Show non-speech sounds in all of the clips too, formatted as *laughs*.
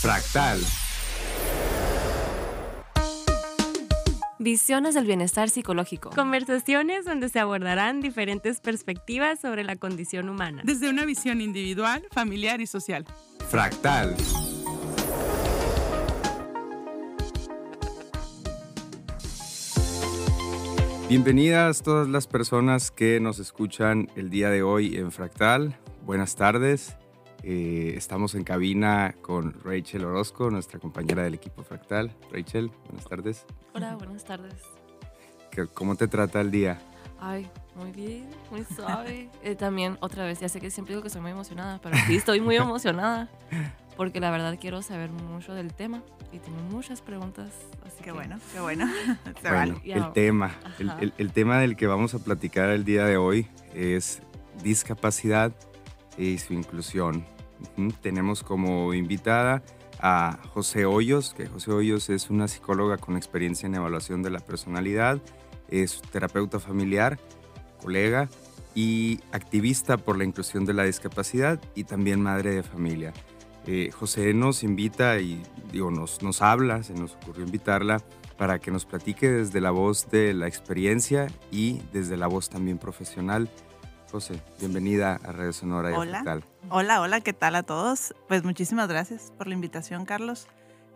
Fractal. Visiones del bienestar psicológico. Conversaciones donde se abordarán diferentes perspectivas sobre la condición humana. Desde una visión individual, familiar y social. Fractal. Bienvenidas todas las personas que nos escuchan el día de hoy en Fractal. Buenas tardes. Eh, estamos en cabina con Rachel Orozco, nuestra compañera del equipo Fractal. Rachel, buenas tardes. Hola, buenas tardes. ¿Qué- ¿Cómo te trata el día? Ay, muy bien, muy suave. *laughs* Eh, también, otra vez, ya sé que siempre digo que estoy muy emocionada, pero sí estoy muy emocionada porque la verdad quiero saber mucho del tema y tengo muchas preguntas. Así Qué que- bueno, qué bueno. *laughs* Se Bueno, vale. Ya. el tema, el- el tema del que vamos a platicar el día de hoy es discapacidad y su inclusión. Ujú, Tenemos como invitada a José Hoyos, que José Hoyos es una psicóloga con experiencia en evaluación de la personalidad, es terapeuta familiar, colega y activista por la inclusión de la discapacidad y también madre de familia. Eh, José nos invita y digo, nos, nos habla, se nos ocurrió invitarla para que nos platique desde la voz de la experiencia y desde la voz también profesional. José, bienvenida a Radio Sonora y a Hola. Fractal. Hola, hola, ¿qué tal a todos? Pues muchísimas gracias por la invitación, Carlos.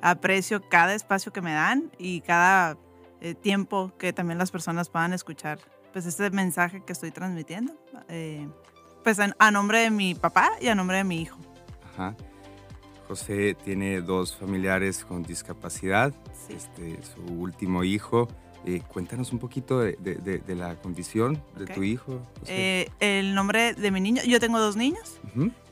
Aprecio cada espacio que me dan y cada eh, tiempo que también las personas puedan escuchar pues este mensaje que estoy transmitiendo. Eh, pues en- a nombre de mi papá y a nombre de mi hijo. Ajá. José tiene dos familiares con discapacidad, Sí. este, su último hijo. Eh, cuéntanos un poquito de, de- de- de la condición de tu hijo. Eh, el nombre de mi niño, yo tengo dos niños,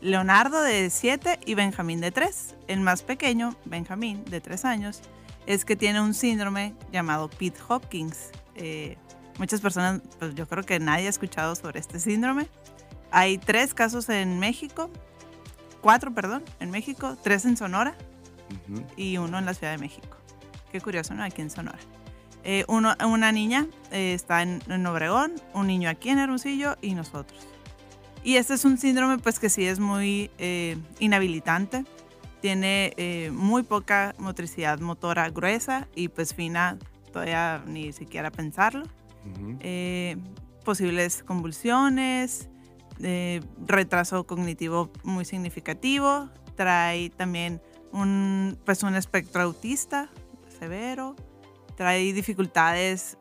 Leonardo de 7 y Benjamín de 3. El más pequeño, Benjamín, de 3 años, es que tiene un síndrome llamado Pete Hopkins. Eh, muchas personas, pues yo creo que nadie ha escuchado sobre este síndrome. Hay tres casos en México, cuatro, perdón, en México, tres en Sonora y uno en la Ciudad de México. Qué curioso, ¿no? Aquí en Sonora. Eh, uno, una niña eh, está en, en Obregón, un niño aquí en Hermosillo y nosotros. Y este es un síndrome pues que sí es muy eh, inhabilitante. Tiene eh, muy poca motricidad motora gruesa y pues fina todavía ni siquiera pensarlo. Eh, posibles convulsiones, retraso cognitivo muy significativo, trae también un, pues un espectro autista severo, trae dificultades.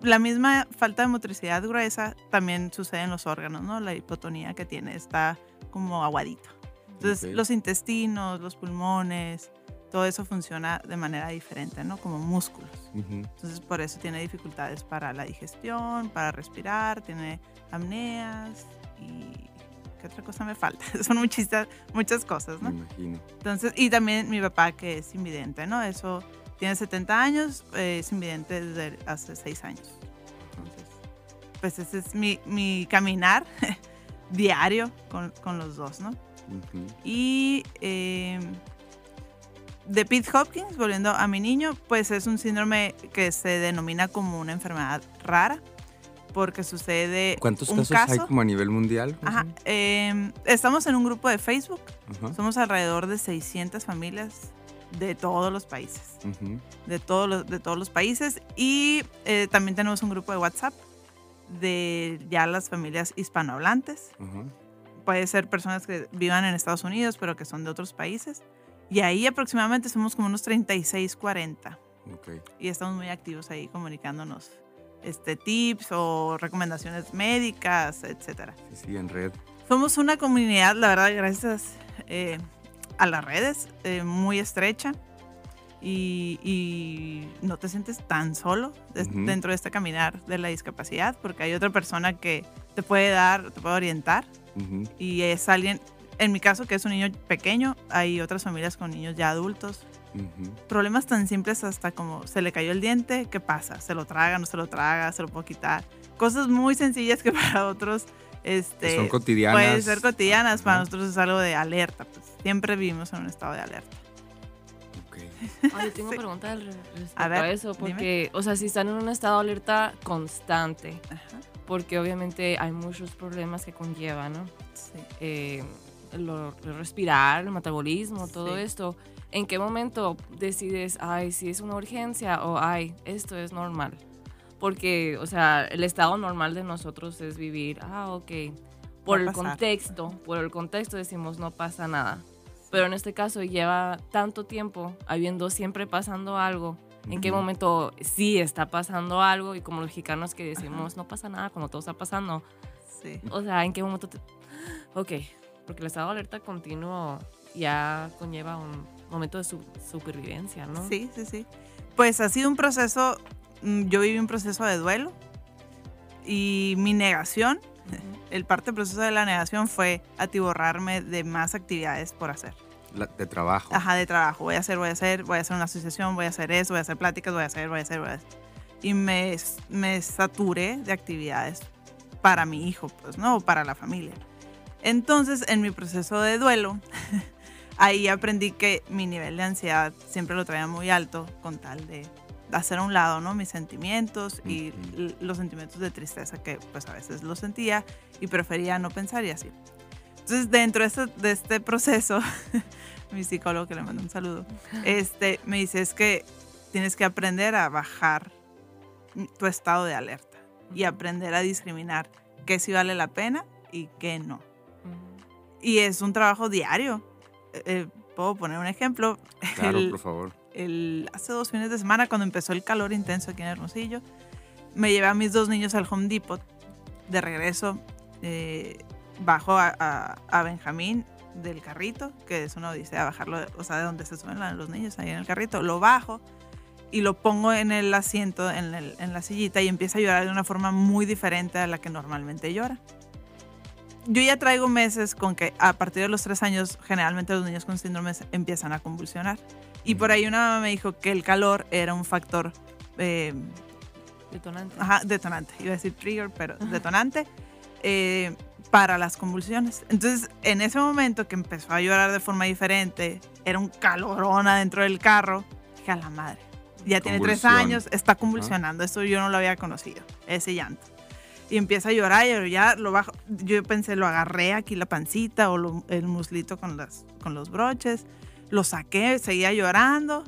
La misma falta de motricidad gruesa también sucede en los órganos, ¿no? La hipotonía que tiene está como aguadito. Entonces, Ok. los intestinos, los pulmones, todo eso funciona de manera diferente, ¿no? Como músculos. Ujú. Entonces por eso tiene dificultades para la digestión, para respirar, tiene apneas y ¿qué otra cosa me falta? *laughs* Son muchas, muchas cosas, Me ¿no? imagino. Entonces, y también mi papá que es invidente, ¿no? Eso tiene 70 años, eh, es invidente desde hace 6 años. Entonces, pues ese es mi, mi caminar *laughs* diario con, con los dos, ¿no? Y eh, de Pete Hopkins, volviendo a mi niño, pues es un síndrome que se denomina como una enfermedad rara, porque sucede ¿Cuántos un casos hay como a nivel mundial? Ajá, eh, estamos en un grupo de Facebook, Ajá. somos alrededor de 600 familias de todos los países, de todos los, de todos los países, y eh, también tenemos un grupo de WhatsApp de ya las familias hispanohablantes puede ser personas que vivan en Estados Unidos, pero que son de otros países. Y ahí aproximadamente somos como unos 36, 40. Ok. Y estamos muy activos ahí comunicándonos este, tips o recomendaciones médicas, etc. Sí, sí, en red. Somos una comunidad, la verdad, gracias eh, a las redes, eh, muy estrecha. Y, y no te sientes tan solo dentro de este caminar de la discapacidad, porque hay otra persona que te puede dar, te puede orientar y es alguien, en mi caso que es un niño pequeño, hay otras familias con niños ya adultos. Problemas tan simples hasta como se le cayó el diente, ¿qué pasa? ¿Se lo traga, no se lo traga, se lo puedo quitar? Cosas muy sencillas que *laughs* para otros este, Son cotidianas. pueden ser cotidianas, para nosotros es algo de alerta. Pues, siempre vivimos en un estado de alerta. Ok. *laughs* Ay, tengo Sí. re- respecto A a, ver, eso, dime. porque, o sea, si están en un estado de alerta constante, Ajá, porque obviamente hay muchos problemas que conlleva, ¿no? sí. Eh, lo- el respirar, el metabolismo, todo Sí. esto, ¿en qué momento decides, ay, si es una urgencia o ay, esto es normal? Porque, o sea, el estado normal de nosotros es vivir, ah, ok, por el pasar. contexto, por el contexto decimos no pasa nada. Pero en este caso lleva tanto tiempo habiendo siempre pasando algo. ¿En qué momento sí está pasando algo? Y como los mexicanos que decimos, no pasa nada cuando todo está pasando. Sí. O sea, ¿en qué momento te... Ok, porque el estado de alerta continuo ya conlleva un momento de su- supervivencia, ¿no? Sí, sí, sí. Pues ha sido un proceso, yo viví un proceso de duelo y mi negación, el parte del proceso de la negación fue atiborrarme de más actividades por hacer. La- de trabajo. Ajá, de trabajo. Voy a hacer, voy a hacer, voy a hacer una asociación, voy a hacer eso, voy a hacer pláticas, voy a hacer, voy a hacer, voy a hacer. Y me, me saturé de actividades para mi hijo, pues, ¿no? O para la familia. Entonces, en mi proceso de duelo, *laughs* ahí aprendí que mi nivel de ansiedad siempre lo traía muy alto con tal de hacer a un lado, ¿no? Mis sentimientos y los sentimientos de tristeza que pues a veces los sentía y prefería no pensar y así. Entonces, dentro de este, de este proceso, *laughs* mi psicólogo, que le mando un saludo, este, me dice es que tienes que aprender a bajar tu estado de alerta y aprender a discriminar qué sí vale la pena y qué no. Ujú. Y es un trabajo diario. Eh, eh, Puedo poner un ejemplo. Claro, El- por favor. Hace dos fines de semana, cuando empezó el calor intenso aquí en Hermosillo, me llevé a mis dos niños al Home Depot. De regreso, eh, bajo a, Benjamín del carrito, que es una odisea bajarlo, o sea, de donde se suben los niños, ahí en el carrito. Lo bajo y lo pongo en el asiento, en, en la sillita, y empieza a llorar de una forma muy diferente a la que normalmente llora. Yo ya traigo meses con que a partir de los tres años, generalmente los niños con síndromes empiezan a convulsionar. Y por ahí una mamá me dijo que el calor era un factor eh, Detonante. ajá, detonante. Iba a decir trigger, pero detonante eh, para las convulsiones. Entonces, en ese momento que empezó a llorar de forma diferente, era un calorón adentro del carro, dije a la madre. Ya tiene tres años, está convulsionando. Eso yo no lo había conocido, ese llanto. Y empieza a llorar y ya lo bajo. Yo pensé, lo agarré aquí la pancita o lo- el muslito con, las, con los broches. Lo saqué, seguía llorando.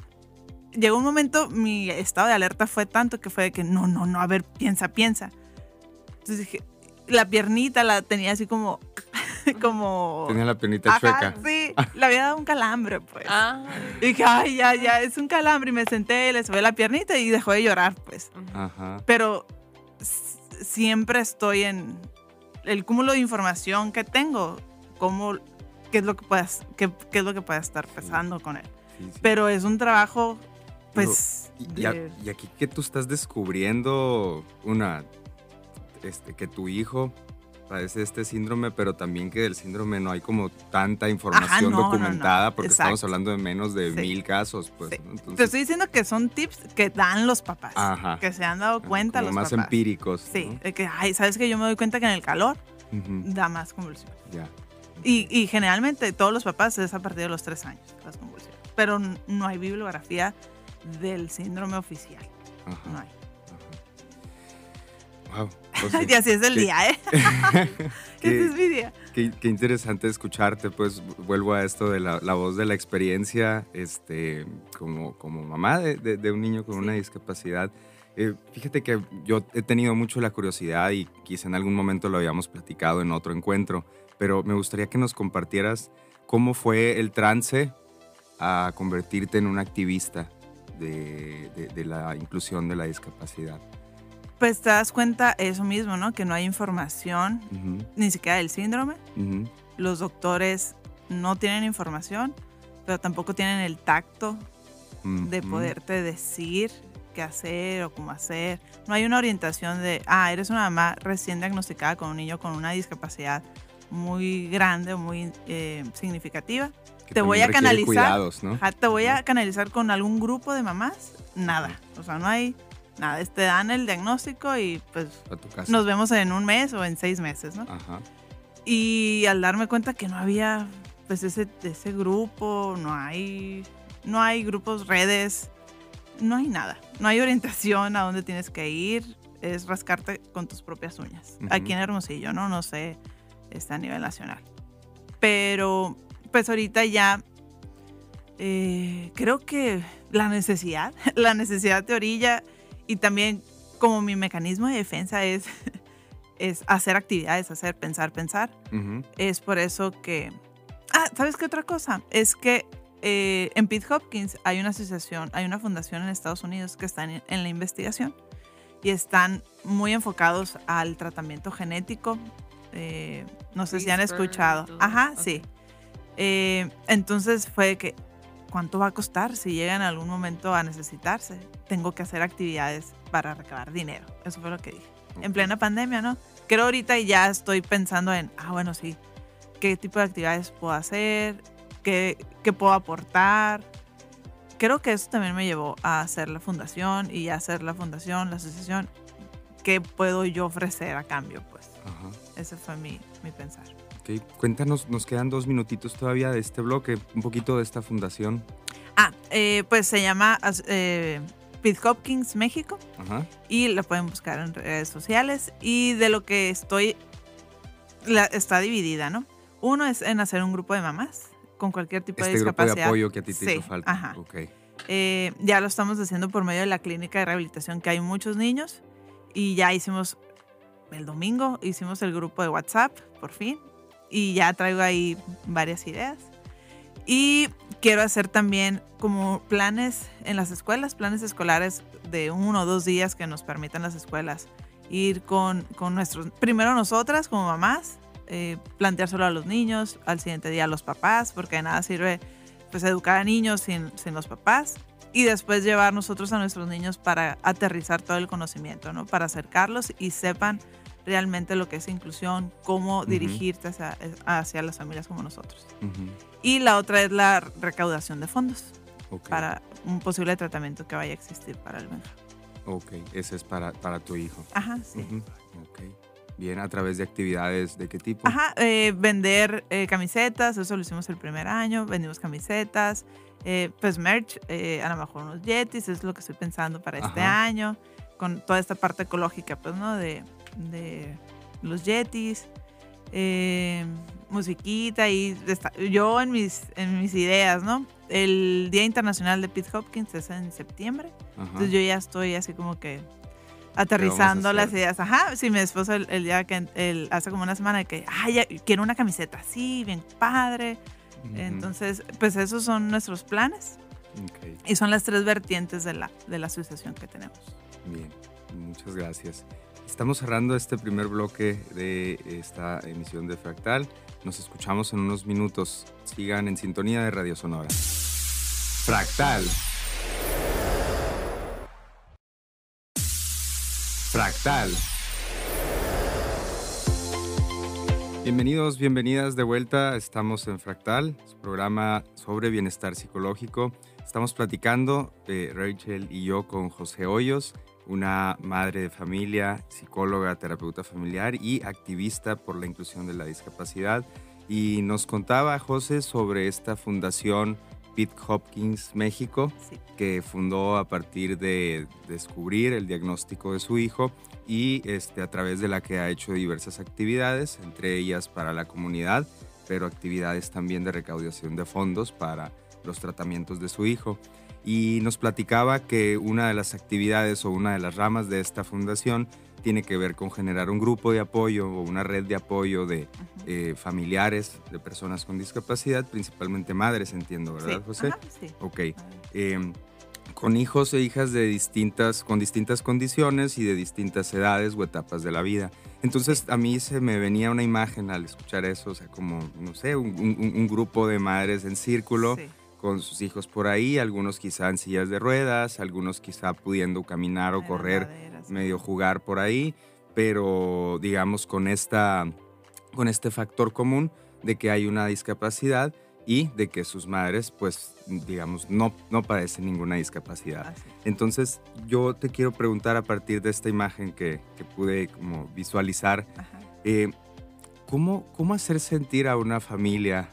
Llegó un momento, mi estado de alerta fue tanto que fue de que no, no, no, a ver, piensa, piensa. Entonces dije, la piernita la tenía así como, *laughs* como... Tenía la piernita Ajá, chueca. sí, le había dado un calambre, pues. Ah. Y dije, ay, ya, ya, es un calambre. Y me senté, le subí la piernita y dejó de llorar, pues. Ajá. Pero siempre estoy en el cúmulo de información que tengo, cómo, qué es lo que puedas, qué, qué es lo que pueda estar pasando con él. Sí, sí. Pero es un trabajo, pues, Y, y a- de- y aquí que tú estás descubriendo una, este, que tu hijo padece este síndrome, pero también que del síndrome no hay como tanta información no, no, no. documentada, porque estamos hablando de menos de Sí. mil casos, pues. Sí. ¿no? Te Entonces, estoy diciendo que son tips que dan los papás, Ajá. que se han dado cuenta como los más papás. empíricos. Sí, que, ay, ¿sabes que Yo me doy cuenta que en el calor da más convulsiones. Ya. Y, y generalmente todos los papás es a partir de los tres años las convulsiones. Pero no hay bibliografía del síndrome oficial. Ajá, No hay. Wow. José, *laughs* y así es el qué- día, ¿eh? *laughs* *laughs* qué- es mi día. Qué, qué interesante escucharte, pues vuelvo a esto de la, la voz de la experiencia, este, como, como mamá de, de- de un niño con una discapacidad. Eh, fíjate que yo he tenido mucho la curiosidad y quizá en algún momento lo habíamos platicado en otro encuentro, pero me gustaría que nos compartieras cómo fue el trance a convertirte en un activista de, de- de la inclusión de la discapacidad. Pues te das cuenta eso mismo, ¿no? Que no hay información Ujú, ni siquiera del síndrome. ujú, Los doctores no tienen información, pero tampoco tienen el tacto de ujú. poderte decir qué hacer o cómo hacer. No hay una orientación de, ah, eres una mamá recién diagnosticada con un niño con una discapacidad muy grande o muy eh, significativa. Que te voy a canalizar. Cuidados, ¿no? Te voy a canalizar con algún grupo de mamás. Nada. O sea, no hay nada. Te dan el diagnóstico y pues A tu casa. nos vemos en un mes o en seis meses, ¿no? Ajá. Y al darme cuenta que no había pues ese, ese grupo, no hay, no hay grupos, redes, no hay nada. No hay orientación a dónde tienes que ir. Es rascarte con tus propias uñas. Ujú. Aquí en Hermosillo, ¿no? No sé, está a nivel nacional. pero pues ahorita ya eh, creo que la necesidad, *laughs* la necesidad de orilla y también como mi mecanismo de defensa es, *laughs* es hacer actividades, hacer pensar, pensar. Es por eso que... Ah, ¿sabes qué otra cosa? Es que eh, en Pitt Hopkins hay una asociación, hay una fundación en Estados Unidos que están en, en la investigación y están muy enfocados al tratamiento genético. Eh, no sé si han escuchado. Ajá, sí. Eh, entonces fue que, ¿cuánto va a costar si llega en algún momento a necesitarse? Tengo que hacer actividades para recabar dinero. Eso fue lo que dije. En plena pandemia, ¿no? Creo ahorita ya estoy pensando en, ah, bueno, sí, qué tipo de actividades puedo hacer, qué, qué puedo aportar. Creo que eso también me llevó a hacer la fundación y a hacer la fundación, la asociación. ¿Qué puedo yo ofrecer a cambio? Pues Ajá. ese fue mi, mi pensar. Ok, Cuéntanos, nos quedan dos minutitos todavía de este bloque, un poquito de esta fundación. Ah, eh, pues se llama eh, Pitt Hopkins México Ajá. y la pueden buscar en redes sociales. Y de lo que estoy, la- está dividida, ¿no? Uno es en hacer un grupo de mamás con cualquier tipo de Este grupo de discapacidad. apoyo que a ti te Sí, hizo falta. ajá. Ok. Eh, ya lo estamos haciendo por medio de la clínica de rehabilitación que hay muchos niños y ya hicimos el domingo hicimos el grupo de WhatsApp por fin y ya traigo ahí varias ideas y quiero hacer también como planes en las escuelas planes escolares de uno o dos días que nos permitan las escuelas ir con, con nuestros primero nosotras como mamás eh, planteárselo a los niños al siguiente día a los papás porque de nada sirve pues educar a niños sin, sin los papás y después llevar nosotros a nuestros niños para aterrizar todo el conocimiento, ¿no? Para acercarlos y sepan realmente lo que es inclusión, cómo dirigirte hacia, hacia las familias como nosotros. Y la otra es la recaudación de fondos para un posible tratamiento que vaya a existir para el Benja. Ok, ese es para, para tu hijo. Ajá, sí. Ujú. Ok. Bien, a través de actividades de qué tipo. Ajá, eh, vender eh, camisetas, eso lo hicimos el primer año, vendimos camisetas, eh, pues merch, eh, a lo mejor unos yetis, es lo que estoy pensando para este año, con toda esta parte ecológica, pues, ¿no? De, de los yetis, eh, musiquita y está- yo en mis, en mis ideas, ¿no? El Día Internacional de Pete Hopkins es en septiembre, Ajá. entonces yo ya estoy así como que aterrizando las ideas. Ajá, sí, mi esposo el, el día que el, hace como una semana que, ay, quiero una camiseta así, bien padre. Entonces, pues esos son nuestros planes Ok, y son las tres vertientes de la, de la asociación que tenemos. Bien, muchas gracias. Estamos cerrando este primer bloque de esta emisión de Fractal. Nos escuchamos en unos minutos. Sigan en sintonía de Radio Sonora. Fractal. Fractal. Bienvenidos, bienvenidas de vuelta. Estamos en Fractal, su programa sobre bienestar psicológico. Estamos platicando, eh, Rachel y yo, con José Hoyos, una madre de familia, psicóloga, terapeuta familiar y activista por la inclusión de la discapacidad. Y nos contaba José sobre esta fundación Pitt Hopkins México, Sí. que fundó a partir de descubrir el diagnóstico de su hijo y este, a través de la que ha hecho diversas actividades, entre ellas para la comunidad, pero actividades también de recaudación de fondos para los tratamientos de su hijo. Y nos platicaba que una de las actividades o una de las ramas de esta fundación tiene que ver con generar un grupo de apoyo o una red de apoyo de eh, familiares de personas con discapacidad, principalmente madres, entiendo, ¿verdad, Sí. José? Ajá, sí. Ok. eh, con hijos e hijas de distintas, con distintas condiciones y de distintas edades o etapas de la vida. Entonces a mí se me venía una imagen al escuchar eso, o sea, como, no sé, un, un- un grupo de madres en círculo Sí. Con sus hijos por ahí, algunos quizá en sillas de ruedas, algunos quizá pudiendo caminar o correr, medio jugar por ahí, pero digamos con, esta, con este factor común de que hay una discapacidad y de que sus madres, pues, digamos, no, no padecen ninguna discapacidad. Entonces, yo te quiero preguntar a partir de esta imagen que, que pude como visualizar, eh, ¿cómo, ¿cómo hacer sentir a una familia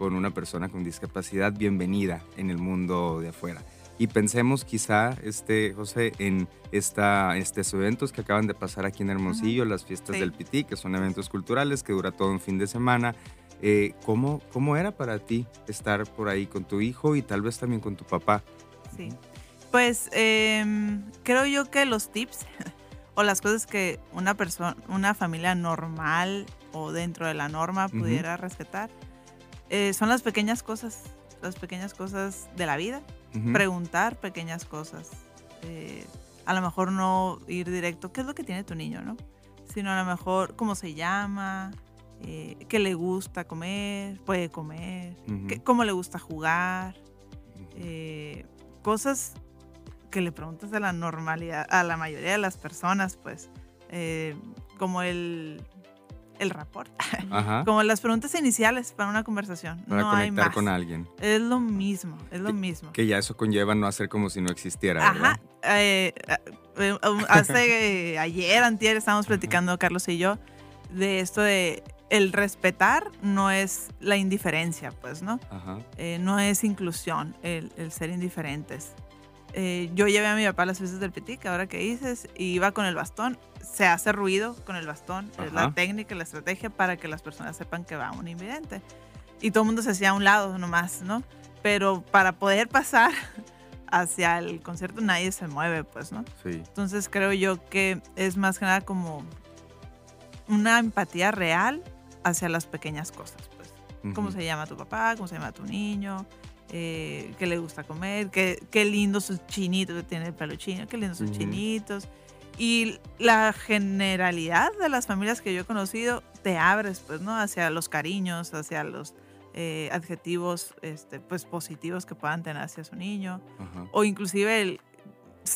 con una persona con discapacidad bienvenida en el mundo de afuera? Y pensemos quizá, este, José, en esta, estos eventos que acaban de pasar aquí en Hermosillo, las fiestas Sí. del Pití, que son eventos culturales que dura todo un fin de semana. Eh, ¿cómo, ¿Cómo era para ti estar por ahí con tu hijo y tal vez también con tu papá? Sí. Pues em, creo yo que los tips *laughs* o las cosas que una persona, una familia normal o dentro de la norma pudiera respetar eh, son las pequeñas cosas, las pequeñas cosas de la vida. Preguntar pequeñas cosas. Eh, a lo mejor no ir directo, ¿qué es lo que tiene tu niño, no? Sino a lo mejor cómo se llama, eh, qué le gusta comer, puede comer, qué- cómo le gusta jugar eh, cosas que le preguntas a la normalidad, a la mayoría de las personas, pues, eh, como el, el rapport, Ajá. *laughs* como las preguntas iniciales para una conversación. Para no hay conectar más. con alguien. Es lo mismo, es lo mismo. Que ya eso conlleva no hacer como si no existiera. Ajá. eh, eh, um, hace *laughs* ayer, antier, estábamos platicando Carlos y yo de esto de el respetar no es la indiferencia, pues, ¿no? Ajá. eh, no es inclusión el, el ser indiferentes. Eh, yo llevé a mi papá a las fiestas del Petit, ahora que dices, y iba con el bastón. Se hace ruido con el bastón. Es la Ajá. técnica, la estrategia para que las personas sepan que va un invidente. Y todo el mundo se hacía a un lado nomás, ¿no? Pero para poder pasar *laughs* hacia el concierto nadie se mueve, pues, ¿no? Sí. Entonces creo yo que es más que nada como una empatía real hacia las pequeñas cosas, pues cómo Ujú. se llama tu papá, cómo se llama tu niño, eh, qué le gusta comer, qué, qué lindo sus chinitos, que tiene el pelo chino, qué lindos sus chinitos. Y la generalidad de las familias que yo he conocido, te abres, pues, ¿no? Hacia los cariños, hacia los eh, adjetivos, este, pues, positivos que puedan tener hacia su niño. O inclusive el,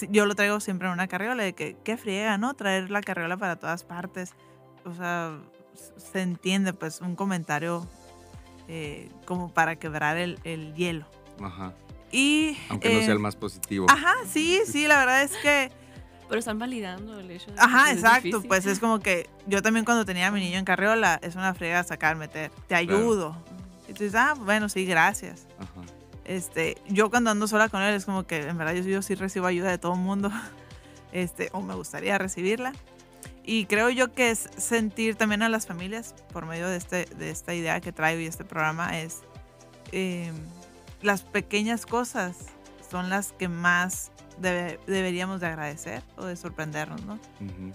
yo lo traigo siempre en una carriola, de que qué friega, ¿no? Traer la carriola para todas partes. O sea, se entiende, pues, un comentario eh, como para quebrar el, el hielo. Ajá. Y... Aunque no eh, sea el más positivo. Ajá, sí, sí, la verdad es que... Pero están validando el hecho de Ajá, que es exacto, difícil. pues es como que yo también cuando tenía a mi niño en carriola, es una friega sacar, meter, te ayudo. Y tú dices, ah, bueno, sí, gracias. Ajá. Este, yo cuando ando sola con él es como que en verdad yo, yo sí recibo ayuda de todo el mundo, *laughs* este, o me gustaría recibirla. Y creo yo que es sentir también a las familias por medio de, este, de esta idea que traigo y este programa es eh, las pequeñas cosas son las que más debe- deberíamos de agradecer o de sorprendernos, ¿no?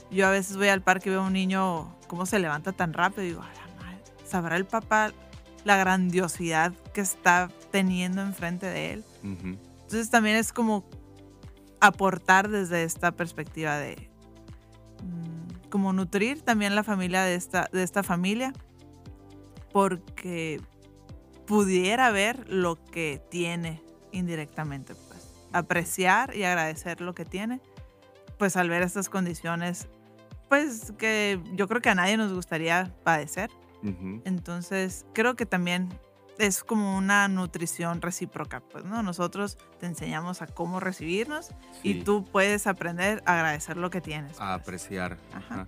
Yo a veces voy al parque y veo a un niño cómo se levanta tan rápido y digo, a la madre, ¿sabrá el papá la grandiosidad que está teniendo enfrente de él? Entonces también es como aportar desde esta perspectiva de mm, como nutrir también la familia de esta, de esta familia porque pudiera ver lo que tiene indirectamente, pues apreciar y agradecer lo que tiene, pues al ver estas condiciones, pues que yo creo que a nadie nos gustaría padecer. Entonces, creo que también es como una nutrición recíproca, pues, ¿no? Nosotros te enseñamos a cómo recibirnos y tú puedes aprender a agradecer lo que tienes. a pues. apreciar. Ajá. Ajá.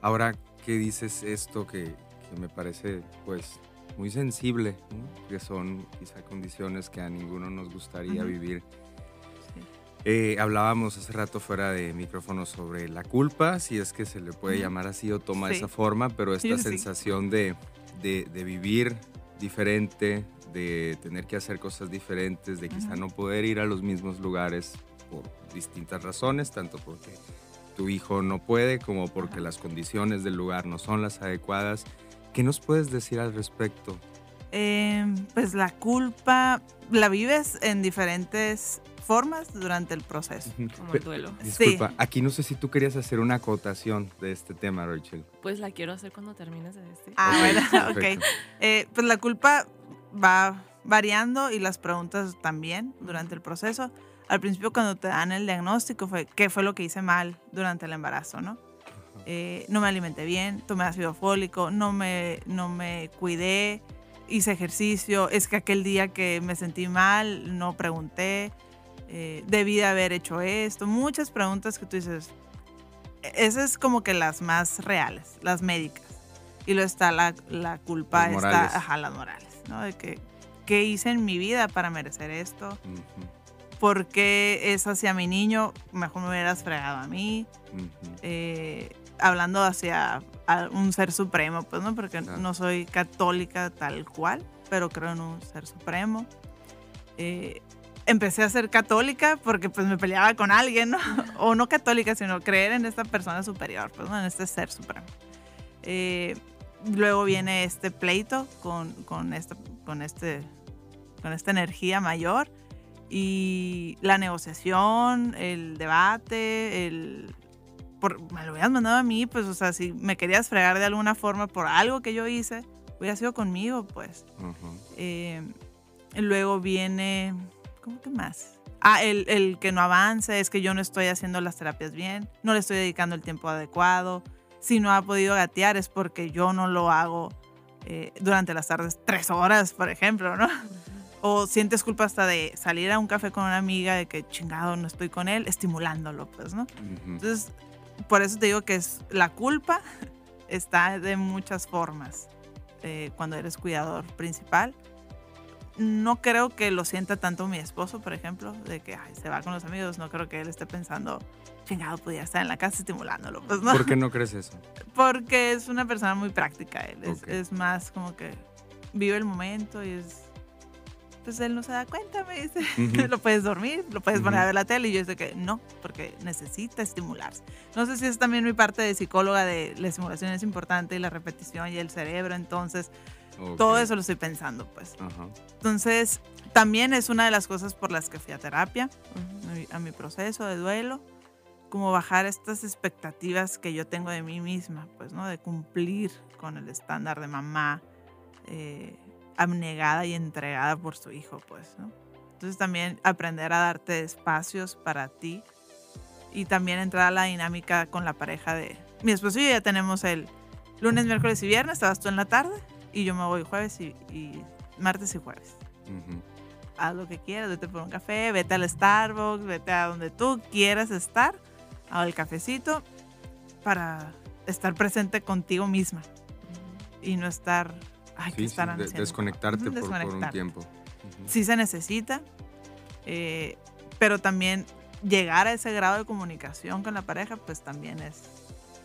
Ahora, ¿qué dices esto que, que me parece pues muy sensible, ¿no? que son quizá condiciones que a ninguno nos gustaría vivir? Eh, hablábamos hace rato fuera de micrófono sobre la culpa, si es que se le puede llamar así o toma Sí. esa forma, pero esta *laughs* sí. sensación de, de- de vivir diferente, de tener que hacer cosas diferentes, de quizá no poder ir a los mismos lugares por distintas razones, tanto porque tu hijo no puede como porque las condiciones del lugar no son las adecuadas. ¿Qué nos puedes decir al respecto? Em, pues la culpa la vives en diferentes formas durante el proceso. Como el duelo. Disculpa, aquí no sé si tú querías hacer una acotación de este tema, Rachel. Pues la quiero hacer cuando termines de este. Ah, ¿verdad? ok. *laughs* Eh, pues la culpa va variando y las preguntas también durante el proceso. Al principio cuando te dan el diagnóstico fue qué fue lo que hice mal durante el embarazo, ¿no? Eh, no me alimenté bien, tomé ácido fólico, no me, no me cuidé, hice ejercicio, es que aquel día que me sentí mal no pregunté, eh, debí de haber hecho esto, muchas preguntas que tú dices, e- esas es como que las más reales, las médicas. Y luego está la, la culpa, Las está, morales. ajá, las morales, ¿no? De que, ¿qué hice en mi vida para merecer esto? Ujú, ¿Por qué es hacia mi niño? Mejor me hubieras fregado a mí. ujú. Eh, hablando hacia a un ser supremo, pues, ¿no? Porque no soy católica tal cual, pero creo en un ser supremo. Eh, empecé a ser católica porque pues me peleaba con alguien, ¿no? O no católica, sino creer en esta persona superior, pues, ¿no? En este ser supremo. Eh, luego viene este pleito con, con, esta, con, este, con esta energía mayor y la negociación, el debate, el... Por, me lo hubieras mandado a mí, pues, o sea, si me querías fregar de alguna forma por algo que yo hice, hubiera sido conmigo, pues. Ujú. Eh, luego viene, ¿cómo que más? Ah, el, el que no avance, es que yo no estoy haciendo las terapias bien, no le estoy dedicando el tiempo adecuado. Si no ha podido gatear es porque yo no lo hago eh, durante las tardes tres horas, por ejemplo, ¿no? O sientes culpa hasta de salir a un café con una amiga de que chingado no estoy con él, estimulándolo, pues, ¿no? Entonces, por eso te digo que es, la culpa está de muchas formas eh, cuando eres cuidador principal. No creo que lo sienta tanto mi esposo, por ejemplo, de que ay, se va con los amigos. No creo que él esté pensando, chingado, podía estar en la casa estimulándolo. Pues no, ¿Por qué no crees eso? porque es una persona muy práctica. Él es, más como que vive el momento y es. Pues él no se da cuenta, me dice. Ujú. *laughs* lo puedes dormir, lo puedes poner a Ujú. ver la tele. Y yo dice que no, porque necesita estimularse. No sé si es también mi parte de psicóloga de la estimulación es importante y la repetición y el cerebro. Entonces, Todo eso lo estoy pensando, pues. Entonces, también es una de las cosas por las que fui a terapia, Ujú. a mi- a mi proceso de duelo, como bajar estas expectativas que yo tengo de mí misma, pues, ¿no? De cumplir con el estándar de mamá eh, abnegada y entregada por su hijo, pues, ¿no? Entonces también aprender a darte espacios para ti y también entrar a la dinámica con la pareja de... Mi esposo y yo ya tenemos el lunes, miércoles y viernes, vas tú en la tarde y yo me voy jueves y, y martes y jueves. Ujú. haz lo que quieras, vete por un café, vete al Starbucks, vete a donde tú quieras estar, al cafecito, para estar presente contigo misma. Y no estar, ay, ¿qué Sí, desconectarte por, por un tiempo. Sí se necesita, eh, pero también llegar a ese grado de comunicación con la pareja, pues también es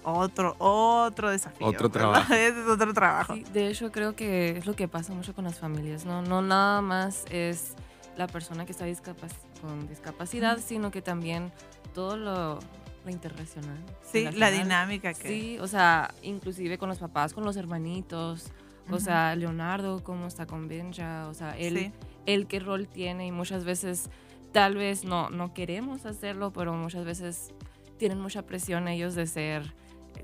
otro, otro desafío. Otro trabajo. *laughs* Es otro trabajo. Sí, de hecho, creo que es lo que pasa mucho con las familias, ¿no? No nada más es la persona que está discapac- con discapacidad, sino que también todo lo, lo interrelacional. Sí, la dinámica que... Sí, o sea, inclusive con los papás, con los hermanitos, o sea, Leonardo, cómo está con Benja, o sea, él, Sí. él qué rol tiene y muchas veces tal vez no, no queremos hacerlo, pero muchas veces tienen mucha presión ellos de ser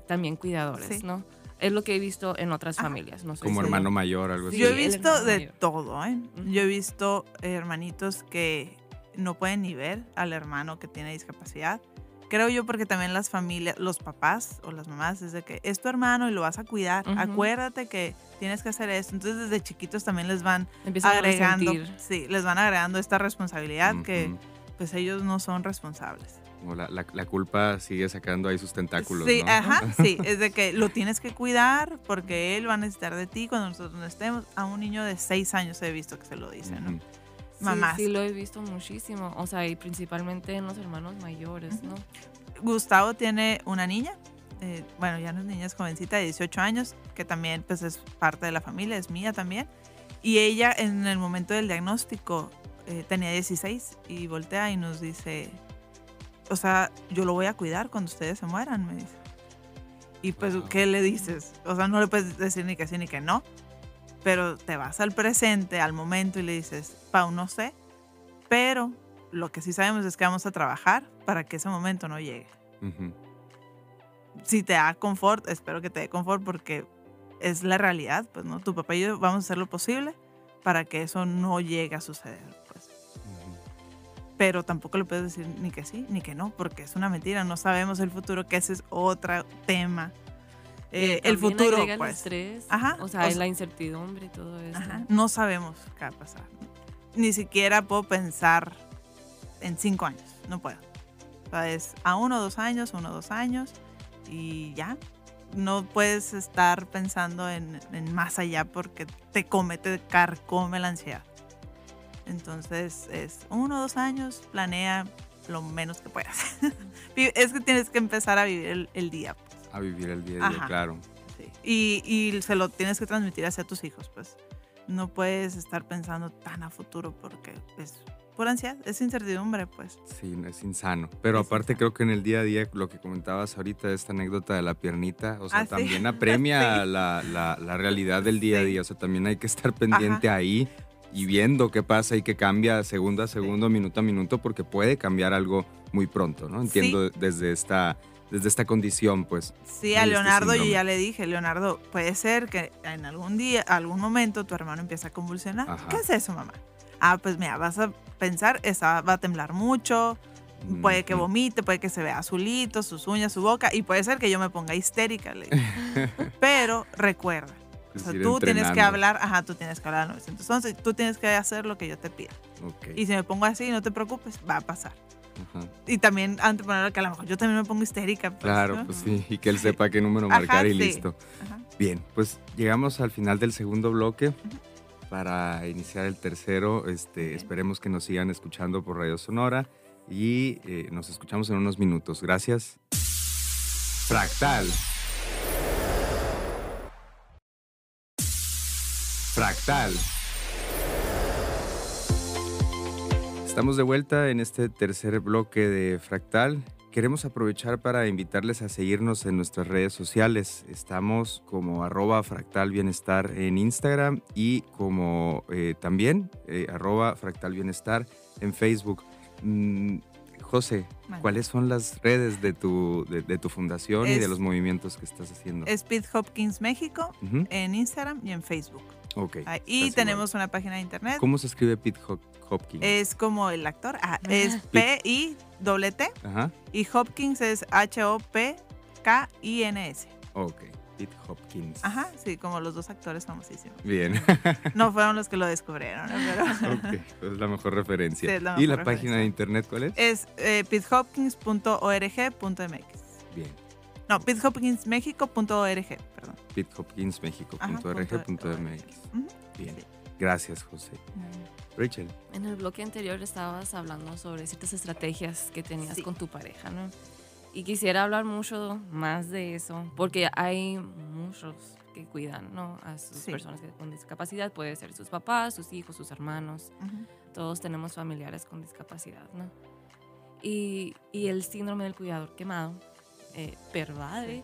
también cuidadores, Sí. ¿no? Es lo que he visto en otras Ajá. familias, no sé Como si- hermano mayor, algo así. Sí, Yo he visto de mayor. todo, ¿eh? Yo he visto hermanitos que no pueden ni ver al hermano que tiene discapacidad. Creo yo porque también las familias, los papás o las mamás, es de que es tu hermano y lo vas a cuidar. Ujú. Acuérdate que tienes que hacer esto. Entonces desde chiquitos también les van Empiezan agregando, sí, les van agregando esta responsabilidad que pues ellos no son responsables. La, la- la culpa sigue sacando ahí sus tentáculos, Sí, ¿no? ajá, *laughs* sí, es de que lo tienes que cuidar porque él va a necesitar de ti cuando nosotros no estemos. A un niño de seis años he visto que se lo dice, ¿no? Ujú. Sí, mamás. Sí, lo he visto muchísimo, o sea, y principalmente en los hermanos mayores. ¿no? Gustavo tiene una niña, eh, bueno, ya no es niña, es jovencita de 18 años, que también pues es parte de la familia, es mía también. Y ella en el momento del diagnóstico eh, tenía 16 y voltea y nos dice, o sea, yo lo voy a cuidar cuando ustedes se mueran, me dice. Y pues, Wow. ¿qué le dices? O sea, no le puedes decir ni que sí ni que no, pero te vas al presente, al momento y le dices, Pau, no sé, pero lo que sí sabemos es que vamos a trabajar para que ese momento no llegue Ujú. si te da confort, espero que te dé confort porque es la realidad, pues, ¿no? Tu papá y yo vamos a hacer lo posible para que eso no llegue a suceder. Pero tampoco le puedes decir ni que sí ni que no, porque es una mentira, no sabemos el futuro, que ese es otro tema. Eh, el futuro, agrega el pues. estrés, Ajá, o sea, o sea- la incertidumbre y todo eso. Ajá, No sabemos qué va a pasar. Ni siquiera puedo pensar en cinco años, no puedo. O sea, es a uno o dos años, uno o dos años y ya. No puedes estar pensando en, en más allá porque te come, te carcome la ansiedad. Entonces es uno o dos años, planea lo menos que puedas. *laughs* Es que tienes que empezar a vivir el, el día. pues. A vivir el día a día, Ajá. claro. Y, y se lo tienes que transmitir hacia tus hijos, pues. No puedes estar pensando tan a futuro porque es por ansiedad, es incertidumbre, pues. Sí, es insano. Pero Es aparte insano. creo que en el día a día, lo que comentabas ahorita, esta anécdota de la piernita, o sea, Ah, sí. también apremia *laughs* Sí. la, la- la realidad del día a Sí. día. O sea, también hay que estar pendiente ahí y viendo qué pasa y qué cambia segundo a segundo, minuto a minuto, porque puede cambiar algo muy pronto, ¿no? Entiendo desde esta, desde esta condición, pues. Sí, a este Leonardo yo ya le dije, Leonardo, puede ser que en algún día, algún momento tu hermano empiece a convulsionar. Ajá. ¿Qué es eso, mamá? Ah, pues mira, vas a pensar, esa va a temblar mucho, puede que vomite, puede que se vea azulito, sus uñas, su boca, y puede ser que yo me ponga histérica. le. *laughs* Pero recuerda, o sea, ir tú tienes que hablar, ajá, tú tienes que hablar al 911, tú tienes que hacer lo que yo te pida. Y si me pongo así, no te preocupes, va a pasar. ajá. Y también anteponer que a lo mejor yo también me pongo histérica. pues, Claro, ¿no? pues sí, y que él sepa qué número *laughs* Ajá, marcar y sí. listo. Ajá. Bien, pues llegamos al final del segundo bloque. Para iniciar el tercero, este, esperemos que nos sigan escuchando por Radio Sonora y eh, nos escuchamos en unos minutos. Gracias. Fractal. Fractal. Estamos de vuelta en este tercer bloque de Fractal. Queremos aprovechar para invitarles a seguirnos en nuestras redes sociales. Estamos como arroba fractal bienestar en Instagram y como eh, también eh, arroba fractal bienestar en Facebook. Mm, José, Vale. ¿cuáles son las redes de tu, de, de tu fundación y de los movimientos que estás haciendo? Speed Hopkins México en Instagram y en Facebook. Ok. Ah, y igual. tenemos una página de internet. ¿Cómo se escribe Pete Hop- Hopkins? Es como el actor. ah, es P-I-T-T. Ajá, Y Hopkins es H-O-P-K-I-N-S. ok. Pete Hopkins. Ajá, sí, como los dos actores famosísimos. Bien. No fueron los que lo descubrieron, ¿no? pero *laughs* Ok, pues es la mejor referencia. Sí, es la ¿Y la página de internet cuál es? es eh, pitehopkins.org.mx. Bien, No, pitehopkinsmexico.org, perdón. pitehopkinsmexico.org.mx. Ujú. Bien, gracias José. Rachel, En el bloque anterior estabas hablando sobre ciertas estrategias que tenías Sí. con tu pareja, ¿no? Y quisiera hablar mucho más de eso, porque hay muchos que cuidan, ¿no? A sus Sí. personas con discapacidad, puede ser sus papás, sus hijos, sus hermanos, todos tenemos familiares con discapacidad, ¿no? Y, y el síndrome del cuidador quemado eh, pervade,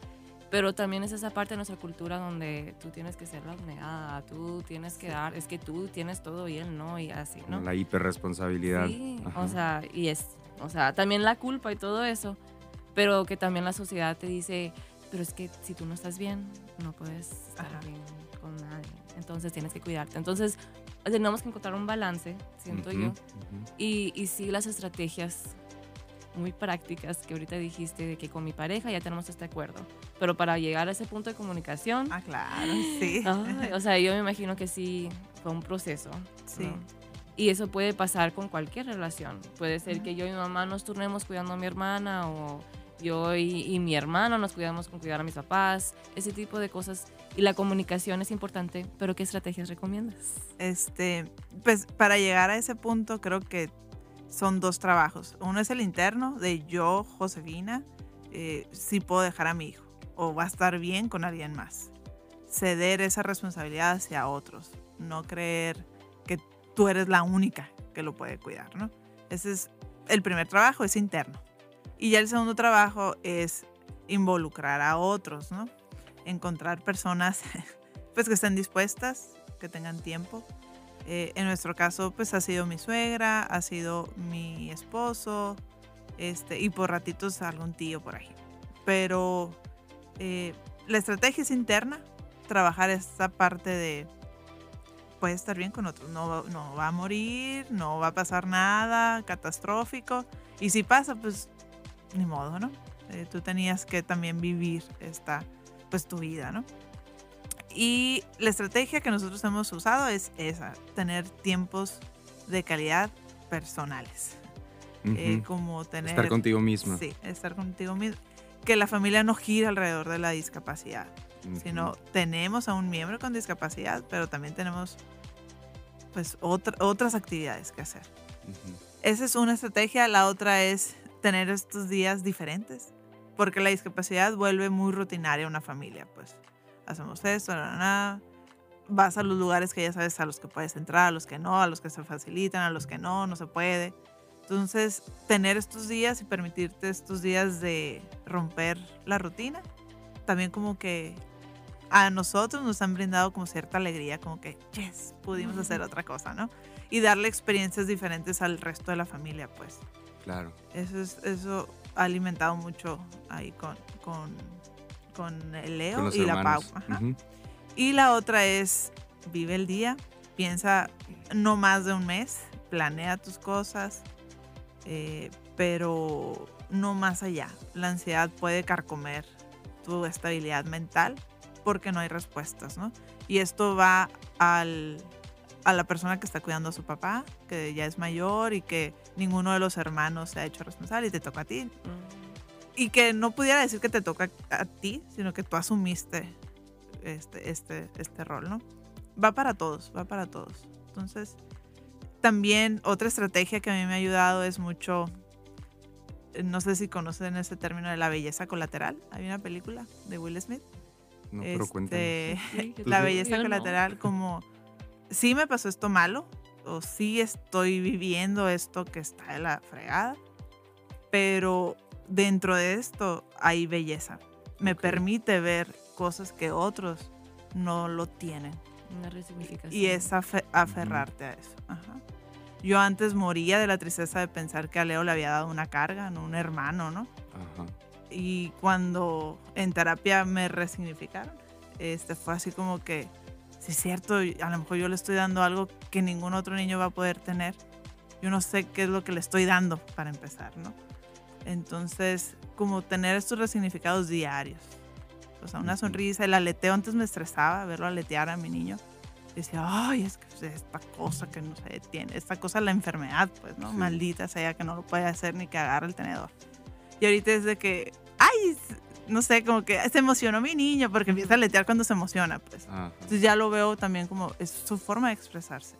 pero también es esa parte de nuestra cultura donde tú tienes que ser la abnegada, tú tienes que dar, es que tú tienes todo y él no, y así, ¿no? la hiperresponsabilidad. Sí, Ajá. o sea, y es, o sea, también la culpa y todo eso, pero que también la sociedad te dice, pero es que si tú no estás bien, no puedes estar Ajá. bien con nadie, entonces tienes que cuidarte. Entonces, tenemos que encontrar un balance, siento yo, y, y sí las estrategias muy prácticas que ahorita dijiste de que con mi pareja ya tenemos este acuerdo, pero para llegar a ese punto de comunicación, Ah, claro, sí. *gasps* ay, o sea, yo me imagino que sí fue un proceso. Sí. ¿no? Y eso puede pasar con cualquier relación. Puede ser Ujú. que yo y mi mamá nos turnemos cuidando a mi hermana o yo y, y mi hermano nos cuidamos con cuidar a mis papás, ese tipo de cosas. Y la comunicación es importante, pero ¿qué estrategias recomiendas? Este, pues para llegar a ese punto creo que son dos trabajos. Uno es el interno de yo, Josefina, eh, si puedo dejar a mi hijo o va a estar bien con alguien más. Ceder esa responsabilidad hacia otros, no creer que tú eres la única que lo puede cuidar, ¿no? Ese es el primer trabajo, es interno. Y ya el segundo trabajo es involucrar a otros, ¿no? Encontrar personas *laughs* pues que estén dispuestas, que tengan tiempo. Eh, en nuestro caso, pues ha sido mi suegra, ha sido mi esposo, este, y por ratitos algún tío por ahí. Pero eh, la estrategia es interna, trabajar esta parte de puede estar bien con otros, no, no va a morir, no va a pasar nada catastrófico, y si pasa, pues ni modo, ¿no? Eh, tú tenías que también vivir esta, pues tu vida, ¿no? Y la estrategia que nosotros hemos usado es esa, tener tiempos de calidad personales. Eh, Ujú. como tener... Estar contigo misma. Sí, estar contigo mismo. Que la familia no gira alrededor de la discapacidad, Ujú. sino tenemos a un miembro con discapacidad, pero también tenemos pues otra- otras actividades que hacer. Ujú. Esa es una estrategia, la otra es tener estos días diferentes, porque la discapacidad vuelve muy rutinaria una familia, pues. Hacemos esto, nada, nada. Vas a los lugares que ya sabes a los que puedes entrar, a los que no, a los que se facilitan, a los que no, no se puede. Entonces, tener estos días y permitirte estos días de romper la rutina, también como que a nosotros nos han brindado como cierta alegría, como que, yes, pudimos hacer otra cosa, ¿no? Y darle experiencias diferentes al resto de la familia, pues. Claro. Eso, es, eso ha alimentado mucho ahí con, con, con el Leo Con y la Pau. hermanos. Ajá. Ujú. Y la otra es, vive el día, piensa no más de un mes, planea tus cosas, eh, pero no más allá. La ansiedad puede carcomer tu estabilidad mental porque no hay respuestas, ¿no? Y esto va al, a la persona que está cuidando a su papá, que ya es mayor y que ninguno de los hermanos se ha hecho responsable y te toca a ti. Y que no pudiera decir que te toca a ti, sino que tú asumiste este, este, este rol, ¿no? Va para todos, va para todos. Entonces, también otra estrategia que a mí me ha ayudado es mucho, no sé si conocen ese término de la belleza colateral. Hay una película de Will Smith. No, pero cuéntame. Este, Sí, la belleza no. colateral como, sí me pasó esto malo, o sí estoy viviendo esto que está de la fregada, pero dentro de esto hay belleza. Me Ok. permite ver cosas que otros no lo tienen. Una resignificación. Y es afe- aferrarte a eso. Ajá. Yo antes moría de la tristeza de pensar que a Leo le había dado una carga, no un hermano, ¿no? Ajá. y cuando en terapia me resignificaron, este fue así como que, sí es cierto, a lo mejor yo le estoy dando algo que ningún otro niño va a poder tener. Yo no sé qué es lo que le estoy dando para empezar, ¿no? Entonces, como tener estos resignificados diarios. O sea, una sonrisa, el aleteo antes me estresaba verlo aletear a mi niño. Decía, ay, es que esta cosa que no se tiene, esta cosa la enfermedad, pues, ¿no? Sí. Maldita sea que no lo puede hacer ni que agarre el tenedor. Y ahorita es de que, ay, no sé, como que se emocionó mi niño porque empieza a aletear cuando se emociona, pues. Ajá. Entonces ya lo veo también como es su forma de expresarse.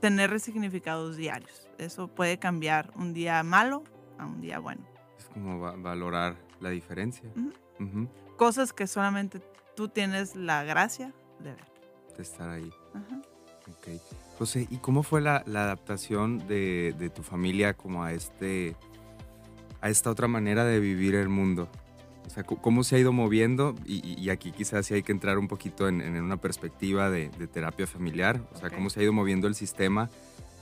Tener resignificados diarios. Eso puede cambiar un día malo a un día bueno. Es como va- valorar la diferencia. Ujú. Ujú. Cosas que solamente tú tienes la gracia de ver. De estar ahí. Ajá. Ok. José, ¿y cómo fue la, la adaptación de, de tu familia como a este a esta otra manera de vivir el mundo? O sea, ¿cómo se ha ido moviendo? Y, y- aquí quizás sí hay que entrar un poquito en, en una perspectiva de, de terapia familiar. O sea, Ok. ¿cómo se ha ido moviendo el sistema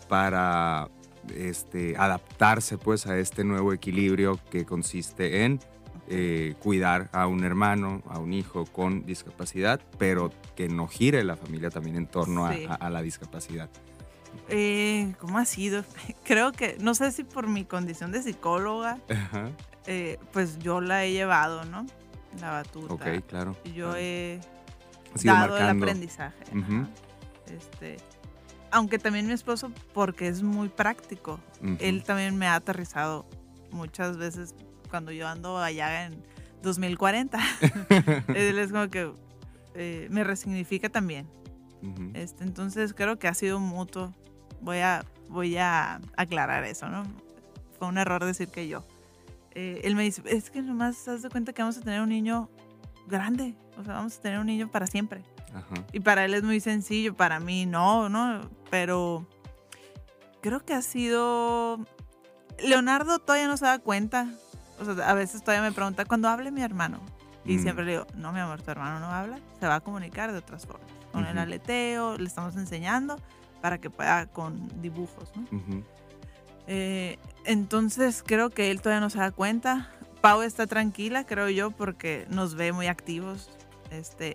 para este, adaptarse pues a este nuevo equilibrio que consiste en eh, cuidar a un hermano, a un hijo con discapacidad, pero que no gire la familia también en torno a- Sí. a, a la discapacidad. Eh, ¿Cómo ha sido? *laughs* Creo que, no sé si por mi condición de psicóloga, Ajá. eh, pues yo la he llevado, ¿no? La batuta. Ok, claro. Yo claro. he dado el aprendizaje. Ajá. Este, aunque también mi esposo, porque es muy práctico, él también me ha aterrizado muchas veces cuando yo ando allá en 2040. *laughs* él es como que eh, me resignifica también. Este, entonces creo que ha sido mutuo. Voy a, voy a aclarar eso, ¿no? Fue un error decir que yo. Eh, él me dice, es que nomás te das cuenta que vamos a tener un niño grande. O sea, vamos a tener un niño para siempre. Ajá. Y para él es muy sencillo, para mí no, ¿no? Pero creo que ha sido... Leonardo todavía no se da cuenta. O sea, a veces todavía me pregunta, cuando hable mi hermano? Y Mm. siempre le digo, no, mi amor, tu hermano no habla, se va a comunicar de otras formas. Con el aleteo, le estamos enseñando para que pueda con dibujos, ¿no? Eh, entonces creo que él todavía no se da cuenta. Pau está tranquila, creo yo, porque nos ve muy activos. Este,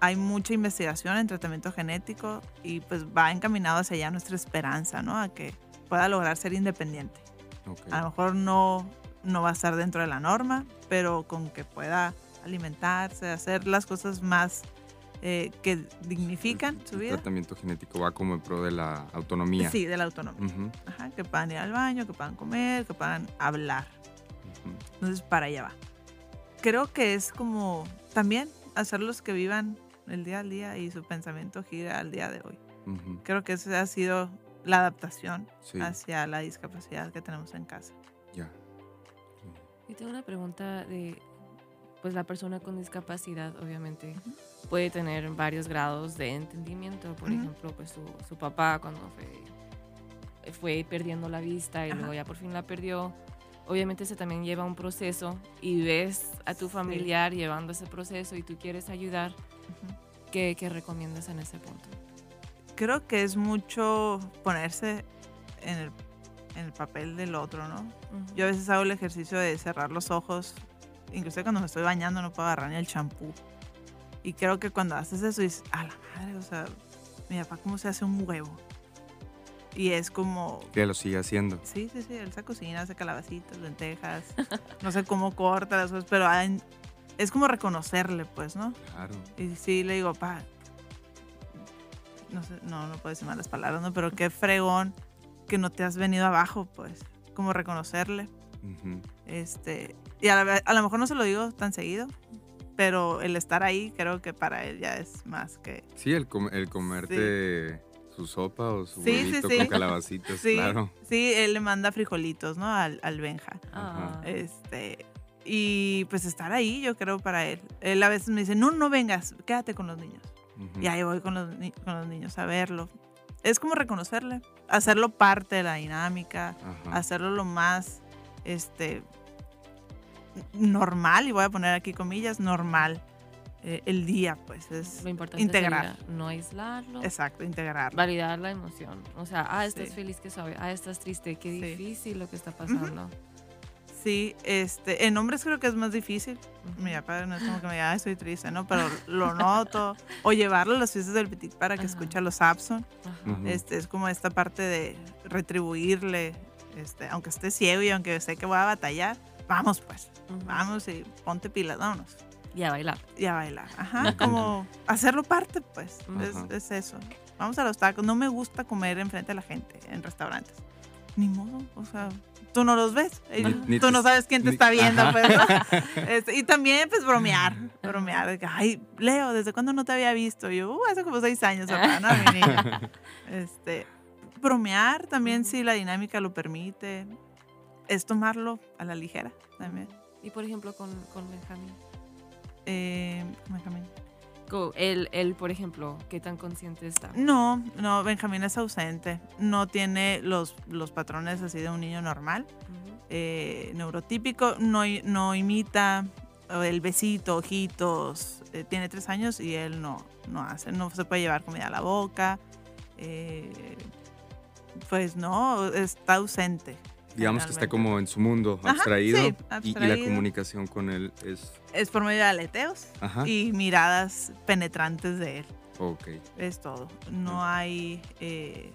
hay mucha investigación en tratamiento genético y pues va encaminado hacia allá nuestra esperanza, ¿no? A que pueda lograr ser independiente. Ok. A lo mejor no, no va a estar dentro de la norma, pero con que pueda alimentarse, hacer las cosas más eh, que dignifican su El vida. tratamiento genético va como en pro de la autonomía. Sí, de la autonomía. Ujú, Ajá, que puedan ir al baño, que puedan comer, que puedan hablar. ujú. Entonces, para allá va. Creo que es como también hacerlos que vivan el día al día y su pensamiento gira al día de hoy. Creo que esa ha sido la adaptación Sí, hacia la discapacidad que tenemos en casa. ya. Y tengo una pregunta de, pues la persona con discapacidad obviamente puede tener varios grados de entendimiento. Por ejemplo, pues su, su papá cuando fue, fue perdiendo la vista y Ajá. luego ya por fin la perdió. Obviamente se también lleva un proceso y ves a tu Sí. familiar llevando ese proceso y tú quieres ayudar. ¿Qué, qué recomiendas en ese punto? Creo que es mucho ponerse en el, en el papel del otro, ¿no? Yo a veces hago el ejercicio de cerrar los ojos. Incluso cuando me estoy bañando no puedo agarrar ni el champú. Y creo que cuando haces eso dices, a la madre, o sea, mi papá cómo se hace un huevo. Y es como, Que lo sigue haciendo. sí, sí, sí, él se cocina, hace calabacitas, lentejas, *laughs* no sé cómo corta las cosas, pero hay- es como reconocerle, pues, ¿no? Claro. Y sí, le digo, pa, no sé, no, no puedo decir malas palabras, ¿no? Pero qué fregón que no te has venido abajo, pues, como reconocerle. Este, y a, la ve- a lo mejor no se lo digo tan seguido, pero el estar ahí creo que para él ya es más que... Sí, el, com- el comerte su sopa o su Sí, sí, huevito sí. con calabacitas, Sí, claro. sí, él le manda frijolitos, ¿no? Al, al Benja. Ajá. Ah, Este, y pues estar ahí, yo creo, para él. Él a veces me dice, no, no vengas, quédate con los niños. Y ahí voy con los, con los niños a verlo. Es como reconocerle, hacerlo parte de la dinámica, Ajá. hacerlo lo más este, normal, y voy a poner aquí comillas, normal. Eh, el día, pues es lo importante integrar. sería no aislarlo. Exacto, integrarlo. validar la emoción. O sea, ah, estás Sí. feliz, que suave. Ah, estás triste, qué Sí. difícil lo que está pasando. Sí, este, en hombres creo que es más difícil. Mi papá no es como que me diga, "Ay, estoy triste, ¿no? Pero lo noto. O llevarlo a las fiestas del Petit para que Ajá. escuche a los Abson. Este, es como esta parte de retribuirle, este, aunque esté ciego y aunque sé que voy a batallar, vamos pues, vamos y ponte pilas, vámonos. Y a bailar. Y a bailar. Ajá, como hacerlo parte, pues, es, es eso. Vamos a los tacos. No me gusta comer enfrente de la gente en restaurantes. Ni modo, o sea, tú no los ves. Ni- ni tú te- no sabes quién te ni- está viendo, Ajá. pues. ¿no? *laughs* Este, y también, pues, bromear. Bromear. Ay, Leo, ¿desde cuándo no te había visto? Y yo, "Uh, hace como seis años, papá, ¿no? Mi. *laughs* Este, bromear también, si la dinámica lo permite. Es tomarlo a la ligera también. Y por ejemplo, con, con Benjamín. Eh, Benjamín. Él, él, por ejemplo, ¿qué tan consciente está? No, no, Benjamín es ausente. No tiene los, los patrones así de un niño normal. Eh, neurotípico, no, no imita el besito, ojitos. eh, tiene tres años y él no, no hace, no se puede llevar comida a la boca. eh, pues no, está ausente. Digamos que está como en su mundo Ajá, abstraído, sí, y- Y, la abstraído. comunicación con él es... Es por medio de aleteos Ajá. y miradas penetrantes de él. Ok. Es todo. No hay eh,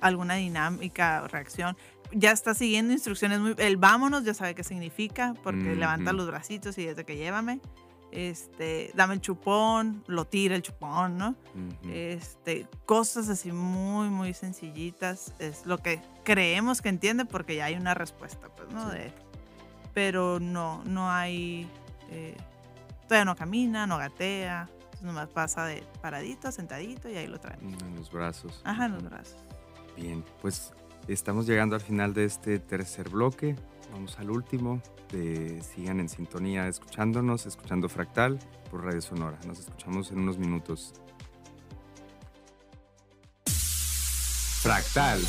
alguna dinámica o reacción. Ya está siguiendo instrucciones muy. El vámonos ya sabe qué significa, porque Ujú. levanta los bracitos y desde que llévame. Este, dame el chupón, lo tira el chupón, ¿no? Este, cosas así muy, muy sencillitas. Es lo que creemos que entiende porque ya hay una respuesta, pues, ¿no? Sí. De, pero no, no hay. eh, todavía no camina, no gatea. Nomás pasa de paradito, sentadito y ahí lo traen. En los brazos. Ajá, en los brazos. Bien, pues estamos llegando al final de este tercer bloque. Vamos al último. Eh, sigan en sintonía escuchándonos, escuchando Fractal por Radio Sonora. Nos escuchamos en unos minutos. Fractal.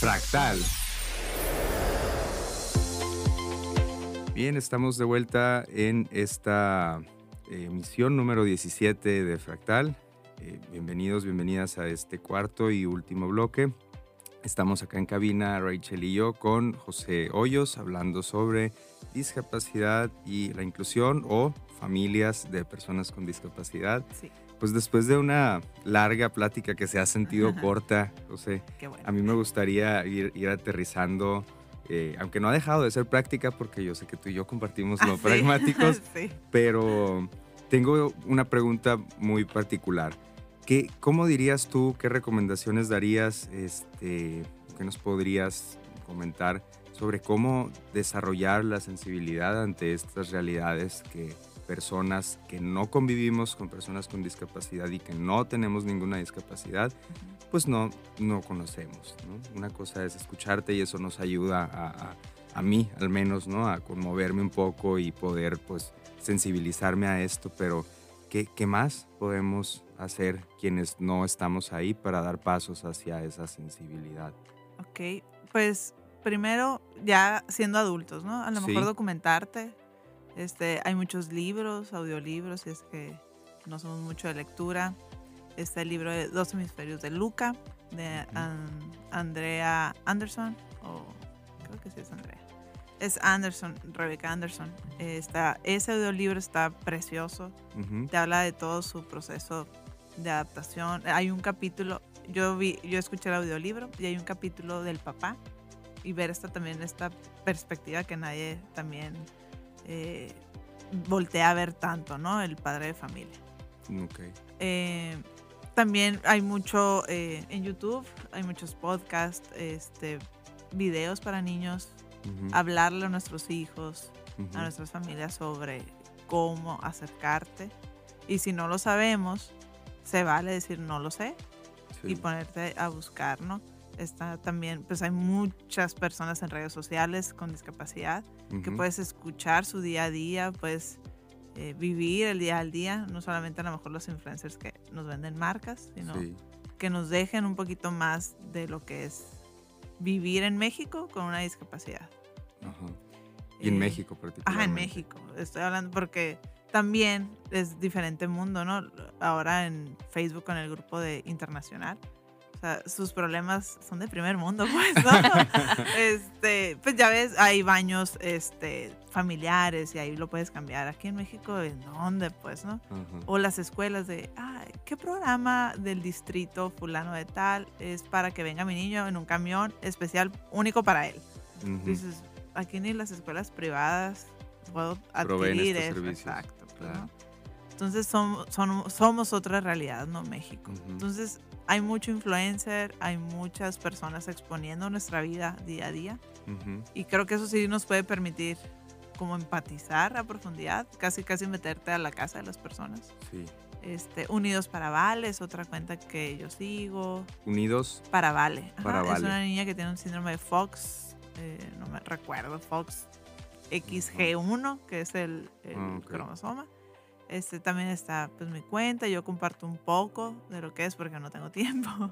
Fractal. Bien, estamos de vuelta en esta eh, emisión número 17 de Fractal. Eh, bienvenidos, bienvenidas a este cuarto y último bloque. Estamos acá en cabina, Rachel y yo, con José Hoyos, hablando sobre discapacidad y la inclusión o familias de personas con discapacidad. Sí, Pues después de una larga plática que se ha sentido *laughs* corta, José, bueno. a mí me gustaría ir, ir aterrizando, eh, aunque no ha dejado de ser práctica, porque yo sé que tú y yo compartimos lo Ah, sí. pragmáticos, *laughs* sí. pero tengo una pregunta muy particular. ¿Qué, ¿Cómo dirías tú, qué recomendaciones darías, este, qué nos podrías comentar sobre cómo desarrollar la sensibilidad ante estas realidades que personas que no convivimos con personas con discapacidad y que no tenemos ninguna discapacidad, pues no, no conocemos. ¿no? Una cosa es escucharte y eso nos ayuda a, a, mí, al menos, ¿no? a conmoverme un poco y poder pues, sensibilizarme a esto, pero ¿qué, qué más podemos hacer quienes no estamos ahí para dar pasos hacia esa sensibilidad? Ok, pues primero ya siendo adultos, ¿no? A lo mejor documentarte. Este, hay muchos libros, audiolibros, si es que no somos mucho de lectura. Está el libro de Dos hemisferios de Luca, de Andrea Anderson, o creo que sí es Andrea. Es Anderson, Rebecca Anderson. Está, ese audiolibro está precioso. Te habla de todo su proceso de adaptación. Hay un capítulo, yo vi, yo escuché el audiolibro y hay un capítulo del papá y ver esta también esta perspectiva que nadie también eh, voltea a ver tanto, ¿no? El padre de familia. Okay. Eh, también hay mucho eh, en YouTube, hay muchos podcasts, este, videos para niños, hablarle a nuestros hijos, a nuestras familias sobre cómo acercarte. Y si no lo sabemos, se vale decir no lo sé y ponerte a buscar, ¿no? Está también, pues hay muchas personas en redes sociales con discapacidad que puedes escuchar su día a día, puedes eh, vivir el día al día, no solamente a lo mejor los influencers que nos venden marcas, sino que nos dejen un poquito más de lo que es vivir en México con una discapacidad. Ajá. Y en eh, México particularmente. Ajá, en México. Estoy hablando porque también es diferente mundo, ¿no? Ahora en Facebook con el grupo de internacional o sea, sus problemas son de primer mundo, *laughs* pues, ¿no? *laughs* este, pues ya ves, hay baños este, familiares y ahí lo puedes cambiar. Aquí en México, ¿en dónde, pues, no? O las escuelas de, ah, ¿qué programa del distrito fulano de tal es para que venga mi niño en un camión especial único para él? Dices, aquí ni las escuelas privadas puedo adquirir eso. Exacto. Pues, Entonces somos, somos otra realidad, ¿no? México. Entonces hay mucho influencer, hay muchas personas exponiendo nuestra vida día a día. Y creo que eso sí nos puede permitir como empatizar a profundidad, casi casi meterte a la casa de las personas. Sí. Este, Unidos para Vale es otra cuenta que yo sigo. Unidos para Vale. para vale. Es una niña que tiene un síndrome de Fox, eh, no me recuerdo, Fox XG1, que es el, ah, cromosoma. Este, también está pues mi cuenta, yo comparto un poco de lo que es porque no tengo *laughs* tiempo.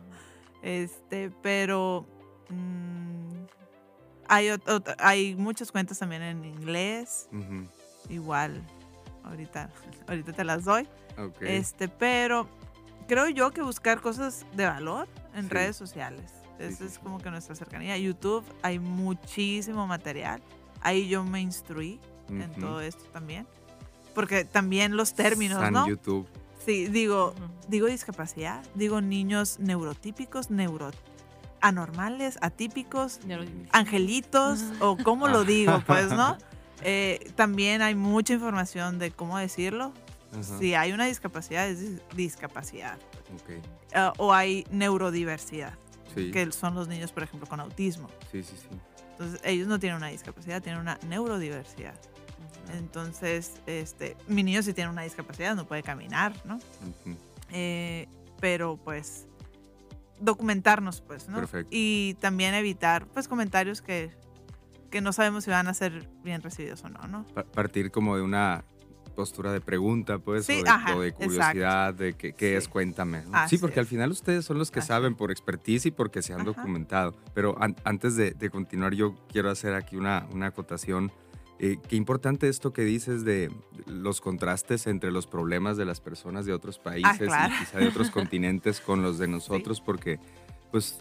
Este, pero mm, hay, hay muchas cuentas también en inglés. Igual, ahorita, *laughs* ahorita te las doy. Este, pero creo yo que buscar cosas de valor en redes sociales. Esa es como que nuestra cercanía. YouTube hay muchísimo material. Ahí yo me instruí en todo esto también porque también los términos, San ¿no? YouTube. Sí, digo, digo discapacidad, digo niños neurotípicos, neuro anormales, atípicos, angelitos, o cómo lo digo, pues, ¿no? *laughs* Eh, también hay mucha información de cómo decirlo. Si hay una discapacidad, es discapacidad. Okay. Ah, o hay neurodiversidad, que son los niños, por ejemplo, con autismo. Sí, sí, sí. Entonces, ellos no tienen una discapacidad, tienen una neurodiversidad. Entonces, este, mi niño sí tiene una discapacidad, no puede caminar, ¿no? Eh, pero pues documentarnos, pues, ¿no? Perfecto. Y también evitar, pues, comentarios que, que no sabemos si van a ser bien recibidos o no, ¿no? Partir como de una postura de pregunta, pues, sí, o, de, curiosidad, de qué, qué es, cuéntame. Sí, porque al final ustedes son los que saben por expertise y porque se han documentado. Pero antes de, de, continuar, yo quiero hacer aquí una, una acotación. Eh, qué importante esto que dices de los contrastes entre los problemas de las personas de otros ah, países y quizá de otros *laughs* continentes con los de nosotros, porque, pues,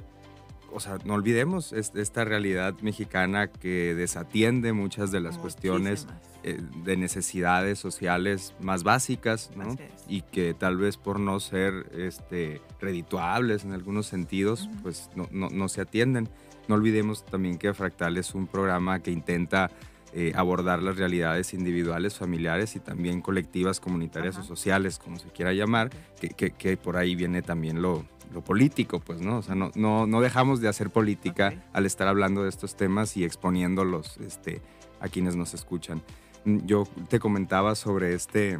o sea, no olvidemos esta realidad mexicana que desatiende muchas de las cuestiones eh, de necesidades sociales más básicas, ¿no? Y que tal vez por no ser este, redituables en algunos sentidos, pues no, no, no se atienden. No olvidemos también que Fractal es un programa que intenta eh, abordar las realidades individuales, familiares y también colectivas, comunitarias o sociales, como se quiera llamar, que, que, por ahí viene también lo, lo, político, pues, ¿no? O sea, no, no, no dejamos de hacer política al estar hablando de estos temas y exponiéndolos este, a quienes nos escuchan. yo te comentaba sobre este,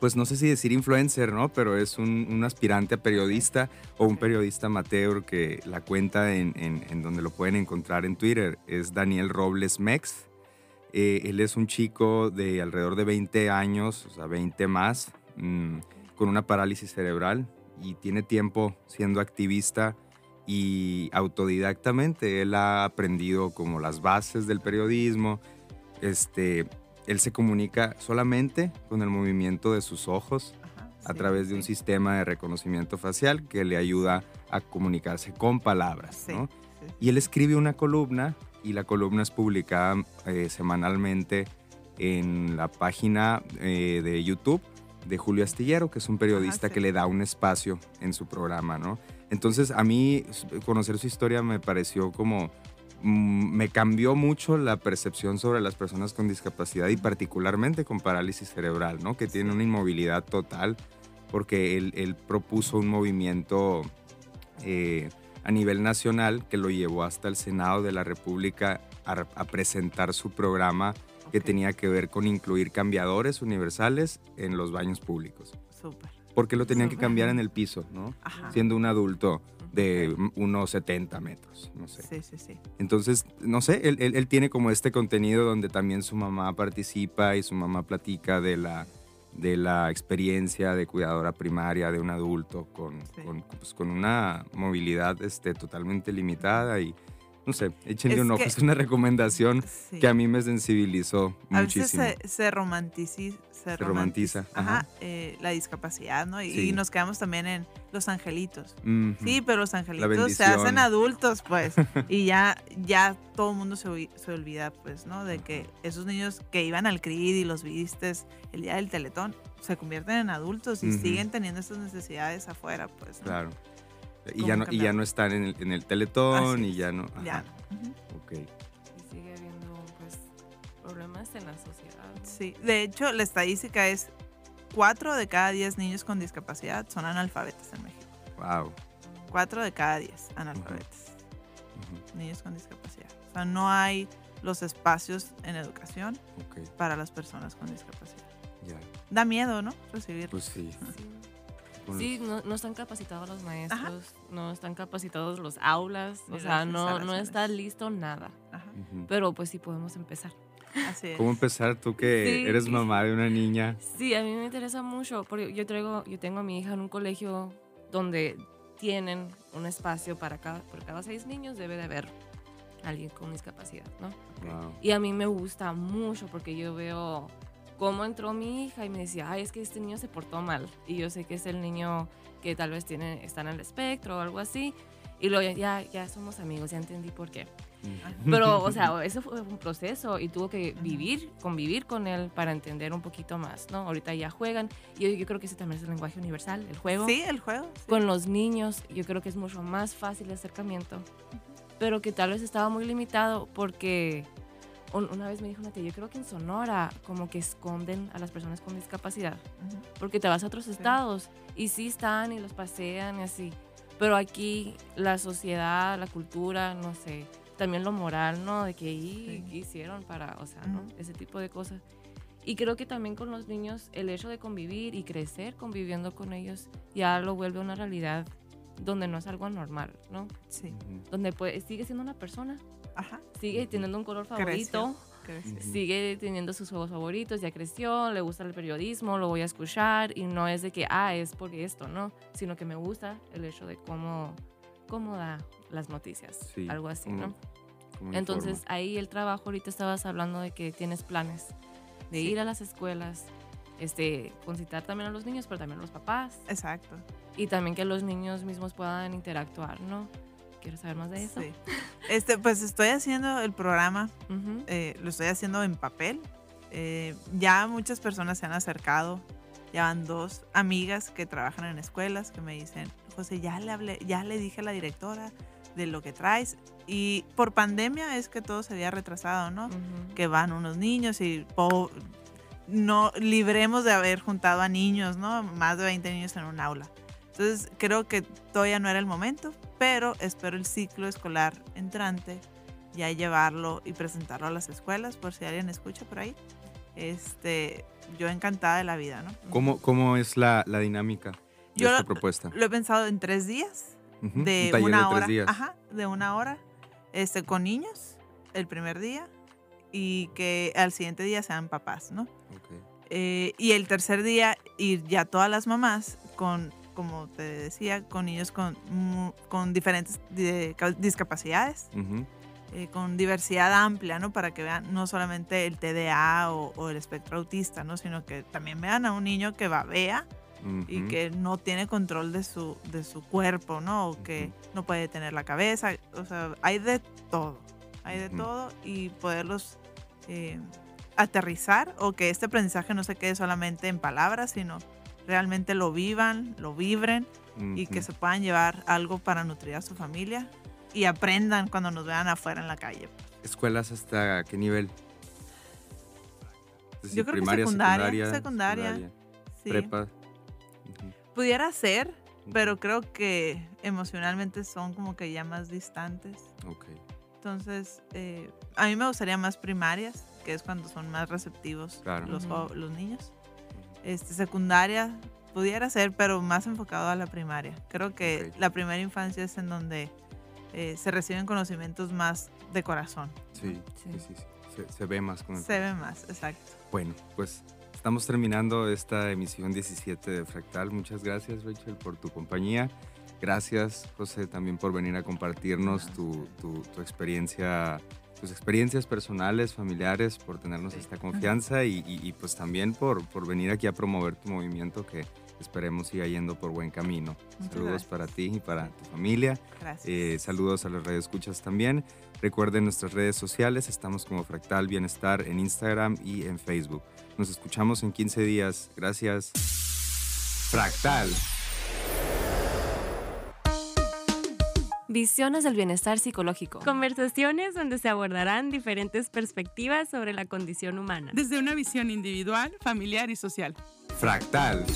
pues no sé si decir influencer, ¿no? Pero es un, un aspirante a periodista o un periodista amateur que la cuenta en, en, en, donde lo pueden encontrar en Twitter es Daniel Robles Mex. Eh, él es un chico de alrededor de 20 años, o sea, 20 más, mmm, con una parálisis cerebral y tiene tiempo siendo activista y autodidactamente él ha aprendido como las bases del periodismo. Este, él se comunica solamente con el movimiento de sus ojos Ajá, a sí, través de un sistema de reconocimiento facial que le ayuda a comunicarse con palabras. Sí, ¿no? Y él escribe una columna y la columna es publicada eh, semanalmente en la página eh, de YouTube de Julio Astillero, que es un periodista Ajá, que le da un espacio en su programa, ¿no? Entonces a mí conocer su historia me pareció como mm, me cambió mucho la percepción sobre las personas con discapacidad y particularmente con parálisis cerebral, ¿no? Que tienen una inmovilidad total porque él, él propuso un movimiento eh, a nivel nacional que lo llevó hasta el Senado de la República a, a presentar su programa. Que tenía que ver con incluir cambiadores universales en los baños públicos. Súper porque lo tenían que cambiar en el piso, ¿no? Ajá. Siendo un adulto de unos 70 metros, no sé. Sí, sí, sí. Entonces, no sé, él, él, él, tiene como este contenido donde también su mamá participa y su mamá platica de la, de la experiencia de cuidadora primaria de un adulto con, sí. con, pues, con una movilidad este, totalmente limitada y no sé, échenle es un ojo. Es una recomendación sí. que a mí me sensibilizó a muchísimo. Veces se, se romantiza, se, se romantiza, ajá, ajá. Eh, la discapacidad, ¿no? Y, sí. y, nos quedamos también en los angelitos. Uh -huh. Sí, pero los angelitos se hacen adultos, pues. *laughs* y ya, ya todo el mundo se, se, olvida, pues, ¿no? De que esos niños que iban al CRID y los viste el día del teletón, se convierten en adultos y uh -huh. siguen teniendo estas necesidades afuera, pues. ¿no? Claro. Y ya, no, y ya no están en el, en el teletón y ya no. Ajá. Ya. Uh -huh. Ok. Y sigue habiendo, pues, problemas en la sociedad. ¿no? Sí. De hecho, la estadística es 4 de cada 10 niños con discapacidad son analfabetas en México. Wow. 4 de cada 10 analfabetas. Uh -huh. Niños con discapacidad. O sea, no hay los espacios en educación okay. para las personas con discapacidad. Ya. Da miedo, ¿no? Recibir. Pues sí. *laughs* sí. Sí, no, no, están capacitados los maestros, Ajá. no están capacitados los aulas, o sea, no, no está listo nada. Uh -huh. Pero pues sí podemos empezar. Así es. ¿Cómo empezar tú que sí. eres mamá de una niña? Sí, a mí me interesa mucho, porque yo, traigo, yo tengo a mi hija en un colegio donde tienen un espacio para cada, por cada seis niños debe de haber alguien con discapacidad, ¿no? Wow. Y a mí me gusta mucho porque yo veo cómo entró mi hija y me decía, ay, es que este niño se portó mal. Y yo sé que es el niño que tal vez tiene, está en el espectro o algo así. Y luego ya, ya somos amigos, ya entendí por qué. Pero, o *laughs* sea, eso fue un proceso y tuvo que vivir, convivir con él para entender un poquito más, ¿no? Ahorita ya juegan y yo, yo creo que ese también es el lenguaje universal, el juego. Sí, el juego. Sí. Con los niños, yo creo que es mucho más fácil el acercamiento, pero que tal vez estaba muy limitado porque una vez me dijo una tía, yo creo que en Sonora como que esconden a las personas con discapacidad, uh -huh. porque te vas a otros estados sí. y sí están y los pasean y así, pero aquí la sociedad, la cultura, no sé, también lo moral, ¿no? De que sí. ¿qué hicieron para, o sea, uh -huh. ¿no? Ese tipo de cosas. Y creo que también con los niños el hecho de convivir y crecer conviviendo con ellos ya lo vuelve una realidad donde no es algo anormal, ¿no? Sí. Donde puede, sigue siendo una persona, Ajá. sigue teniendo un color favorito, creció, creció. sigue teniendo sus juegos favoritos, ya creció, le gusta el periodismo, lo voy a escuchar y no es de que, ah, es porque esto, ¿no? Sino que me gusta el hecho de cómo, cómo da las noticias, sí. algo así, ¿Cómo, ¿no? cómo Entonces informa? ahí el trabajo, ahorita estabas hablando de que tienes planes de Sí. ir a las escuelas, este, concitar también a los niños, pero también a los papás. Exacto. Y también que los niños mismos puedan interactuar, ¿no? ¿Quieres saber más de eso? Sí. Este, pues estoy haciendo el programa, Ujú. eh, lo estoy haciendo en papel. Eh, ya muchas personas se han acercado. Ya van dos amigas que trabajan en escuelas que me dicen, José, ya le hablé, ya le dije a la directora de lo que traes. Y por pandemia es que todo se había retrasado, ¿no? Ujú. Que van unos niños y po- no libremos de haber juntado a niños, ¿no? Más de 20 niños en un aula. Entonces creo que todavía no era el momento, pero espero el ciclo escolar entrante ya llevarlo y presentarlo a las escuelas por si alguien escucha por ahí. Este, yo encantada de la vida, ¿no? ¿Cómo, cómo es la, la dinámica de Yo esta lo- propuesta? Lo he pensado en tres días, Ujú, de Un una de hora. días. Ajá, de una hora, este, con niños, el primer día, y que al siguiente día sean papás, ¿no? Ok. Eh, y el tercer día ir ya todas las mamás con, como te decía, con niños con, con diferentes di- ca- discapacidades, eh, con diversidad amplia, ¿no? Para que vean no solamente el TDA o, o el espectro autista, ¿no? Sino que también vean a un niño que babea y que no tiene control de su, de su cuerpo, ¿no? O que no puede tener la cabeza. O sea, hay de todo. Hay de todo y poderlos eh, aterrizar o que este aprendizaje no se quede solamente en palabras, sino realmente lo vivan, lo vibren y que se puedan llevar algo para nutrir a su familia y aprendan cuando nos vean afuera en la calle. ¿Escuelas hasta qué nivel? Decir, Yo creo que primaria, secundaria, secundaria. Sí. prepa. Pudiera ser, pero creo que emocionalmente son como que ya más distantes. Ok. Entonces, eh, a mí me gustaría más primarias, que es cuando son más receptivos Claro. los niños. Este, secundaria pudiera ser, pero más enfocado a la primaria. Creo que la primera infancia es en donde eh, se reciben conocimientos más de corazón. Sí, sí, Sí. sí. sí. Se, se ve más con el Se ve más, exacto. Bueno, pues estamos terminando esta emisión 17 de Fractal. Muchas gracias, Rachel, por tu compañía. Gracias, José, también por venir a compartirnos tu, tu- tu experiencia, tus experiencias personales, familiares, por tenernos esta confianza y, y- y, pues también por, por venir aquí a promover tu movimiento que esperemos siga yendo por buen camino. Muchas Saludos gracias. para ti y para tu familia. Gracias. Eh, saludos a las redes escuchas también. Recuerden nuestras redes sociales, estamos como Fractal Bienestar en Instagram y en Facebook. Nos escuchamos en 15 días. Gracias. Fractal. Visiones del bienestar psicológico. Conversaciones donde se abordarán diferentes perspectivas sobre la condición humana. desde una visión individual, familiar y social. Fractal.